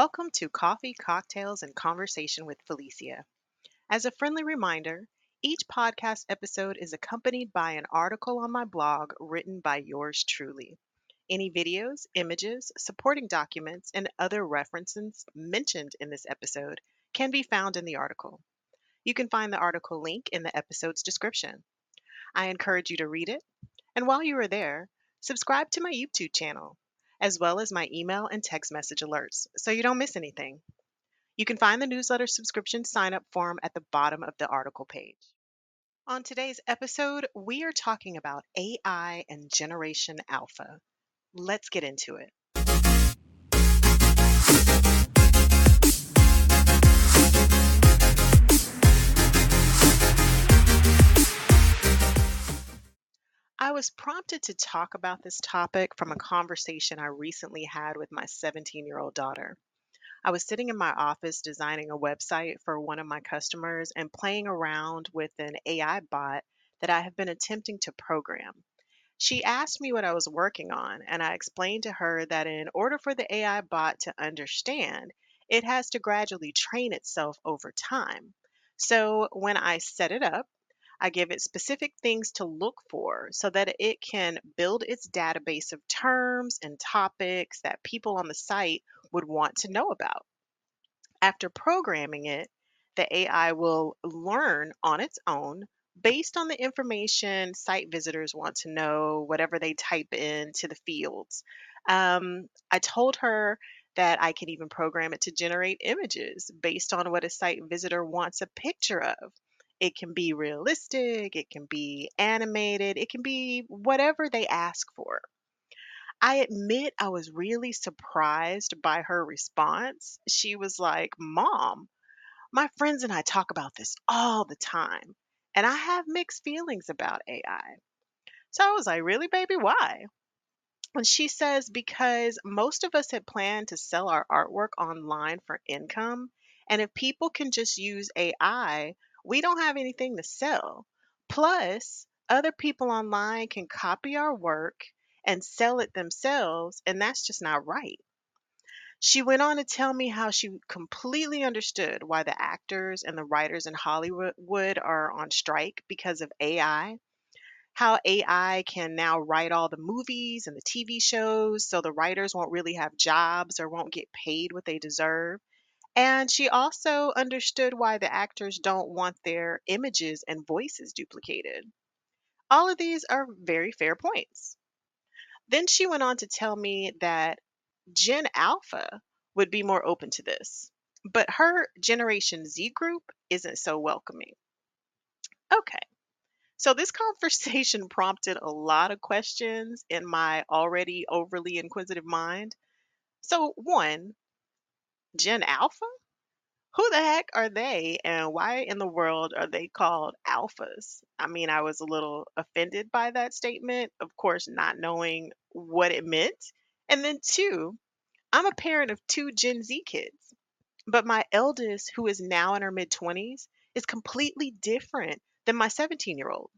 Welcome to Coffee, Cocktails, and Conversation with Felicia. As a friendly reminder, each podcast episode is accompanied by an article on my blog written by yours truly. Any videos, images, supporting documents, and other references mentioned in this episode can be found in the article. You can find the article link in the episode's description. I encourage you to read it, and while you are there, subscribe to my YouTube channel as well as my email and text message alerts so you don't miss anything. You can find the newsletter subscription sign up form at the bottom of the article page. On today's episode, we are talking about AI and Generation Alpha. Let's get into it. I was prompted to talk about this topic from a conversation I recently had with my 17 year old daughter. I was sitting in my office designing a website for one of my customers and playing around with an AI bot that I have been attempting to program. She asked me what I was working on, and I explained to her that in order for the AI bot to understand, it has to gradually train itself over time. So when I set it up, I give it specific things to look for so that it can build its database of terms and topics that people on the site would want to know about. After programming it, the AI will learn on its own based on the information site visitors want to know, whatever they type into the fields. Um, I told her that I can even program it to generate images based on what a site visitor wants a picture of. It can be realistic, it can be animated, it can be whatever they ask for. I admit I was really surprised by her response. She was like, Mom, my friends and I talk about this all the time, and I have mixed feelings about AI. So I was like, Really, baby? Why? And she says, Because most of us had planned to sell our artwork online for income. And if people can just use AI, we don't have anything to sell. Plus, other people online can copy our work and sell it themselves, and that's just not right. She went on to tell me how she completely understood why the actors and the writers in Hollywood are on strike because of AI. How AI can now write all the movies and the TV shows, so the writers won't really have jobs or won't get paid what they deserve. And she also understood why the actors don't want their images and voices duplicated. All of these are very fair points. Then she went on to tell me that Gen Alpha would be more open to this, but her Generation Z group isn't so welcoming. Okay, so this conversation prompted a lot of questions in my already overly inquisitive mind. So, one, Gen Alpha? Who the heck are they and why in the world are they called alphas? I mean, I was a little offended by that statement, of course, not knowing what it meant. And then, two, I'm a parent of two Gen Z kids, but my eldest, who is now in her mid 20s, is completely different than my 17 year old.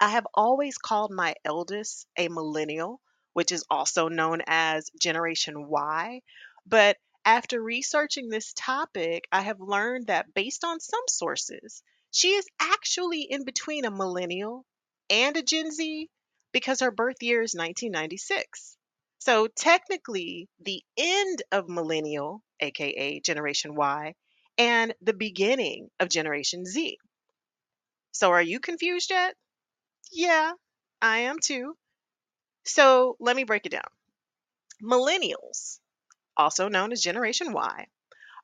I have always called my eldest a millennial, which is also known as Generation Y, but after researching this topic, I have learned that based on some sources, she is actually in between a millennial and a Gen Z because her birth year is 1996. So technically, the end of millennial, aka Generation Y, and the beginning of Generation Z. So are you confused yet? Yeah, I am too. So let me break it down. Millennials also known as Generation Y,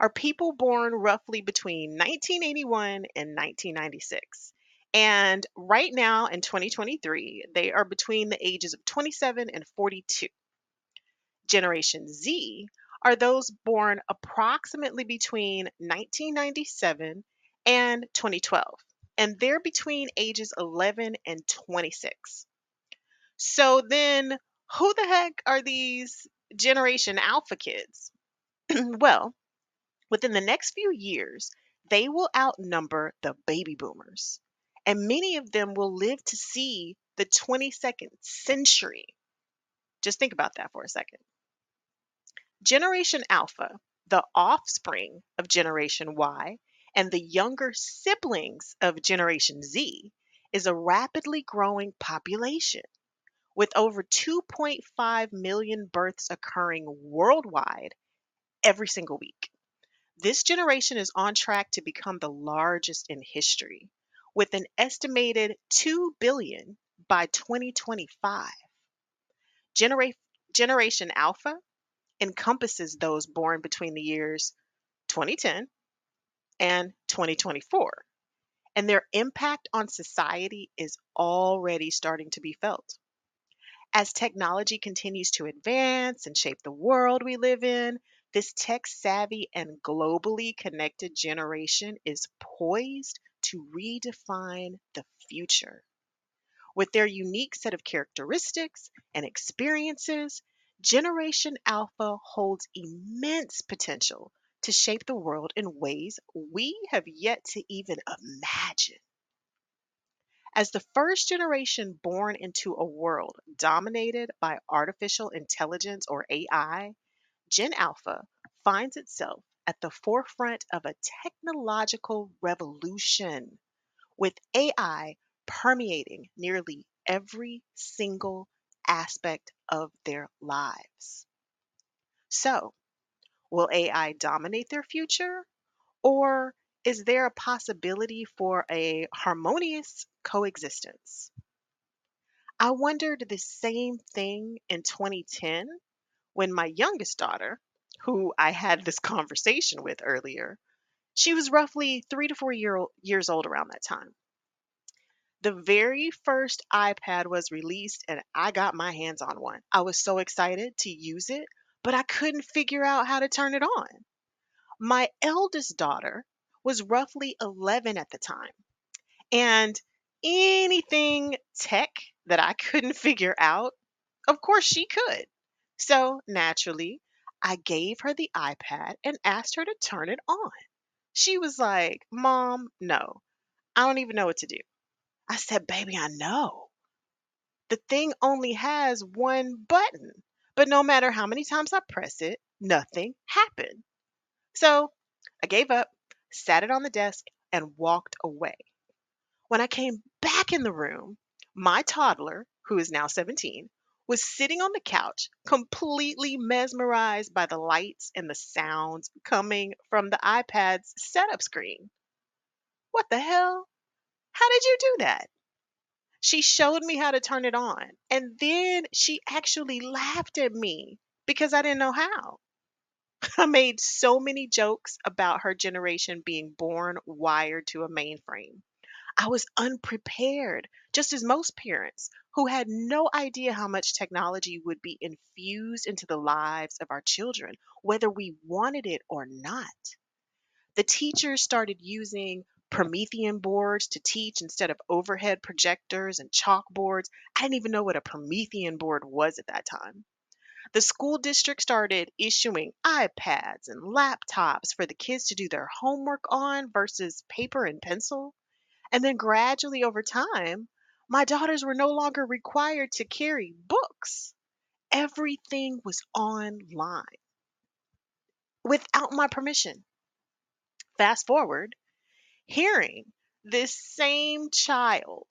are people born roughly between 1981 and 1996. And right now in 2023, they are between the ages of 27 and 42. Generation Z are those born approximately between 1997 and 2012, and they're between ages 11 and 26. So then, who the heck are these Generation Alpha kids? well, within the next few years, they will outnumber the baby boomers, and many of them will live to see the 22nd century. Just think about that for a second. Generation Alpha, the offspring of Generation Y and the younger siblings of Generation Z, is a rapidly growing population with over 2.5 million births occurring worldwide every single week. This generation is on track to become the largest in history, with an estimated 2 billion by 2025. Genera- Generation Alpha encompasses those born between the years 2010 and 2024, and their impact on society is already starting to be felt. As technology continues to advance and shape the world we live in, this tech savvy and globally connected generation is poised to redefine the future. With their unique set of characteristics and experiences, Generation Alpha holds immense potential to shape the world in ways we have yet to even imagine. As the first generation born into a world dominated by artificial intelligence or AI, Gen Alpha finds itself at the forefront of a technological revolution, with AI permeating nearly every single aspect of their lives. So, will AI dominate their future? Or is there a possibility for a harmonious coexistence? I wondered the same thing in 2010 when my youngest daughter, who I had this conversation with earlier, she was roughly three to four year, years old around that time. The very first iPad was released and I got my hands on one. I was so excited to use it, but I couldn't figure out how to turn it on. My eldest daughter was roughly 11 at the time. And anything tech that I couldn't figure out, of course she could. So naturally, I gave her the iPad and asked her to turn it on. She was like, Mom, no, I don't even know what to do. I said, Baby, I know. The thing only has one button, but no matter how many times I press it, nothing happened. So I gave up, sat it on the desk, and walked away. When I came back in the room, my toddler, who is now 17, was sitting on the couch, completely mesmerized by the lights and the sounds coming from the iPad's setup screen. What the hell? How did you do that? She showed me how to turn it on, and then she actually laughed at me because I didn't know how. I made so many jokes about her generation being born wired to a mainframe. I was unprepared, just as most parents who had no idea how much technology would be infused into the lives of our children, whether we wanted it or not. The teachers started using Promethean boards to teach instead of overhead projectors and chalkboards. I didn't even know what a Promethean board was at that time. The school district started issuing iPads and laptops for the kids to do their homework on versus paper and pencil. And then gradually over time, my daughters were no longer required to carry books. Everything was online without my permission. Fast forward, hearing this same child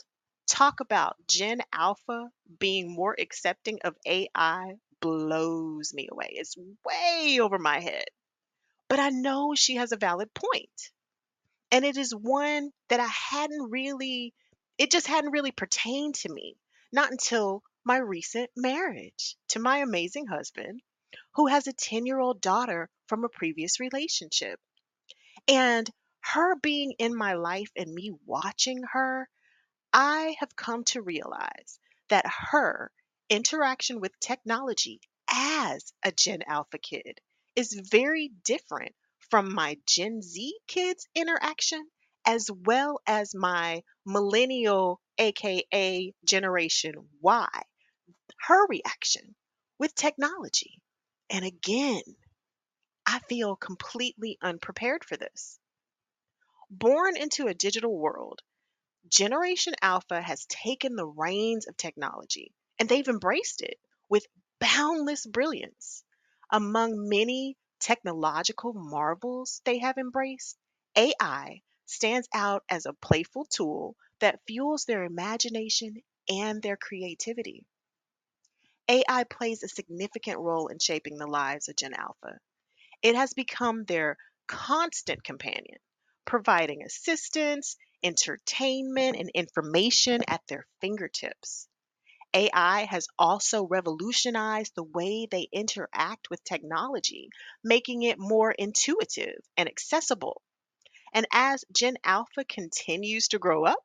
talk about Gen Alpha being more accepting of AI blows me away. It's way over my head. But I know she has a valid point. And it is one that I hadn't really, it just hadn't really pertained to me. Not until my recent marriage to my amazing husband, who has a 10 year old daughter from a previous relationship. And her being in my life and me watching her, I have come to realize that her interaction with technology as a Gen Alpha kid is very different from my Gen Z kids' interaction as well as my millennial, aka Generation Y, her reaction with technology. And again, I feel completely unprepared for this. Born into a digital world, Generation Alpha has taken the reins of technology and they've embraced it with boundless brilliance. Among many technological marvels they have embraced, AI stands out as a playful tool that fuels their imagination and their creativity. AI plays a significant role in shaping the lives of Gen Alpha. It has become their constant companion, providing assistance, entertainment, and information at their fingertips. AI has also revolutionized the way they interact with technology, making it more intuitive and accessible. And as Gen Alpha continues to grow up,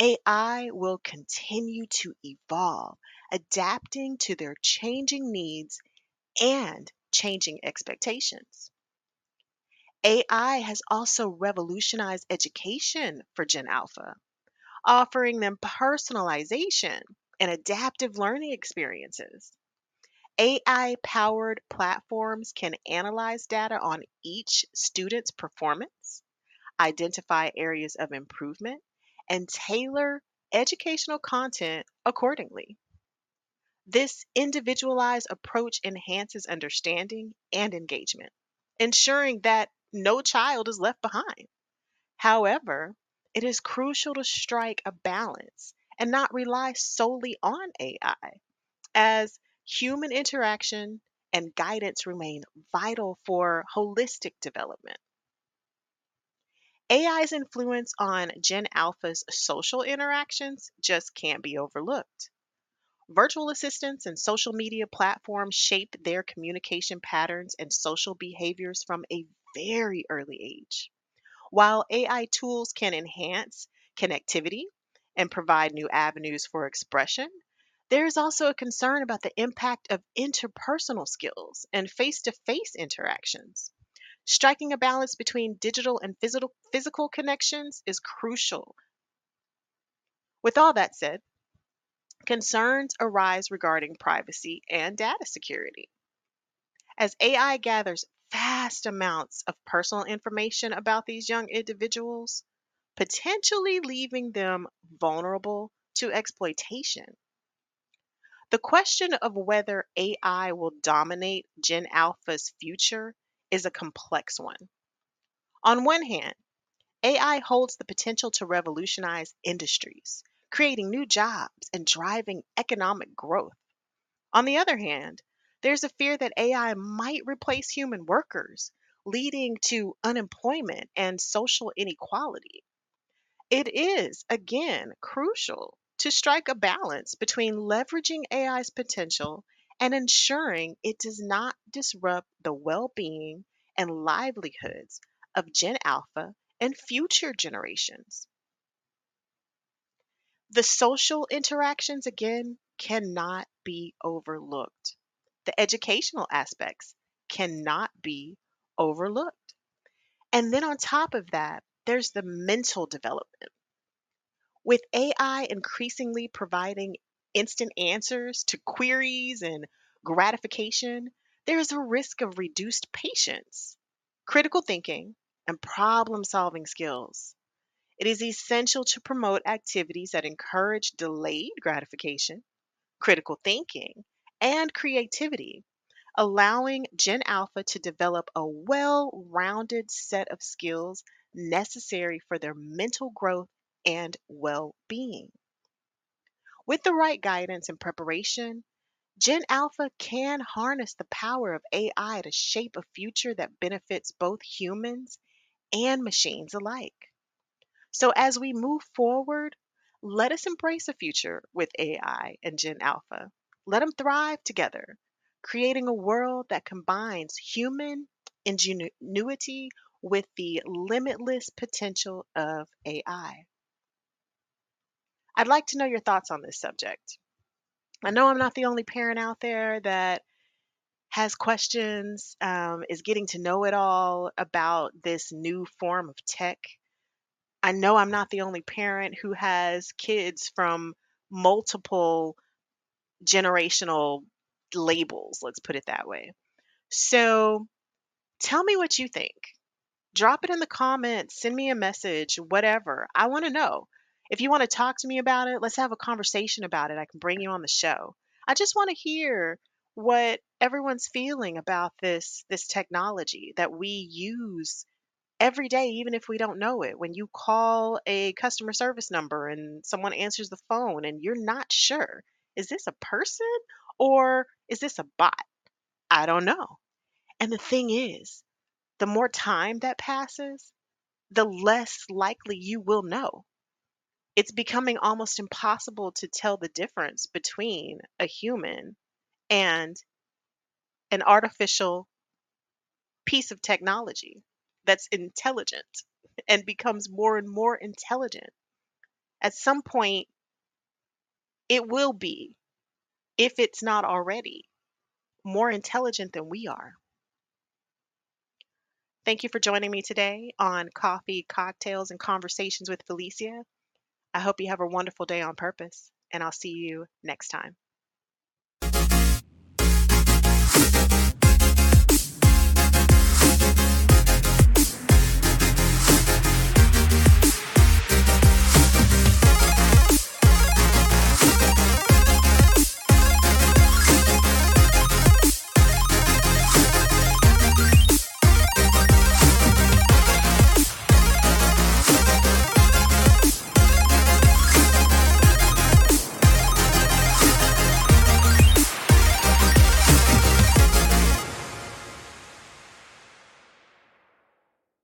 AI will continue to evolve, adapting to their changing needs and changing expectations. AI has also revolutionized education for Gen Alpha, offering them personalization and adaptive learning experiences. AI powered platforms can analyze data on each student's performance, identify areas of improvement, and tailor educational content accordingly. This individualized approach enhances understanding and engagement, ensuring that no child is left behind. However, it is crucial to strike a balance and not rely solely on AI, as human interaction and guidance remain vital for holistic development. AI's influence on Gen Alpha's social interactions just can't be overlooked. Virtual assistants and social media platforms shape their communication patterns and social behaviors from a very early age. While AI tools can enhance connectivity and provide new avenues for expression, there is also a concern about the impact of interpersonal skills and face to face interactions. Striking a balance between digital and physical, physical connections is crucial. With all that said, concerns arise regarding privacy and data security. As AI gathers vast amounts of personal information about these young individuals, potentially leaving them vulnerable to exploitation. The question of whether AI will dominate Gen Alpha's future is a complex one. On one hand, AI holds the potential to revolutionize industries, creating new jobs and driving economic growth. On the other hand, there's a fear that AI might replace human workers, leading to unemployment and social inequality. It is, again, crucial to strike a balance between leveraging AI's potential and ensuring it does not disrupt the well being and livelihoods of Gen Alpha and future generations. The social interactions, again, cannot be overlooked. The educational aspects cannot be overlooked. And then on top of that, there's the mental development. With AI increasingly providing instant answers to queries and gratification, there is a risk of reduced patience, critical thinking, and problem solving skills. It is essential to promote activities that encourage delayed gratification, critical thinking, and creativity, allowing Gen Alpha to develop a well rounded set of skills necessary for their mental growth and well being. With the right guidance and preparation, Gen Alpha can harness the power of AI to shape a future that benefits both humans and machines alike. So, as we move forward, let us embrace a future with AI and Gen Alpha. Let them thrive together, creating a world that combines human ingenuity with the limitless potential of AI. I'd like to know your thoughts on this subject. I know I'm not the only parent out there that has questions, um, is getting to know it all about this new form of tech. I know I'm not the only parent who has kids from multiple generational labels, let's put it that way. So tell me what you think. Drop it in the comments, send me a message, whatever. I want to know. If you want to talk to me about it, let's have a conversation about it. I can bring you on the show. I just want to hear what everyone's feeling about this this technology that we use every day even if we don't know it. When you call a customer service number and someone answers the phone and you're not sure, is this a person or is this a bot? I don't know. And the thing is, the more time that passes, the less likely you will know. It's becoming almost impossible to tell the difference between a human and an artificial piece of technology that's intelligent and becomes more and more intelligent. At some point, it will be, if it's not already, more intelligent than we are. Thank you for joining me today on Coffee, Cocktails, and Conversations with Felicia. I hope you have a wonderful day on purpose, and I'll see you next time.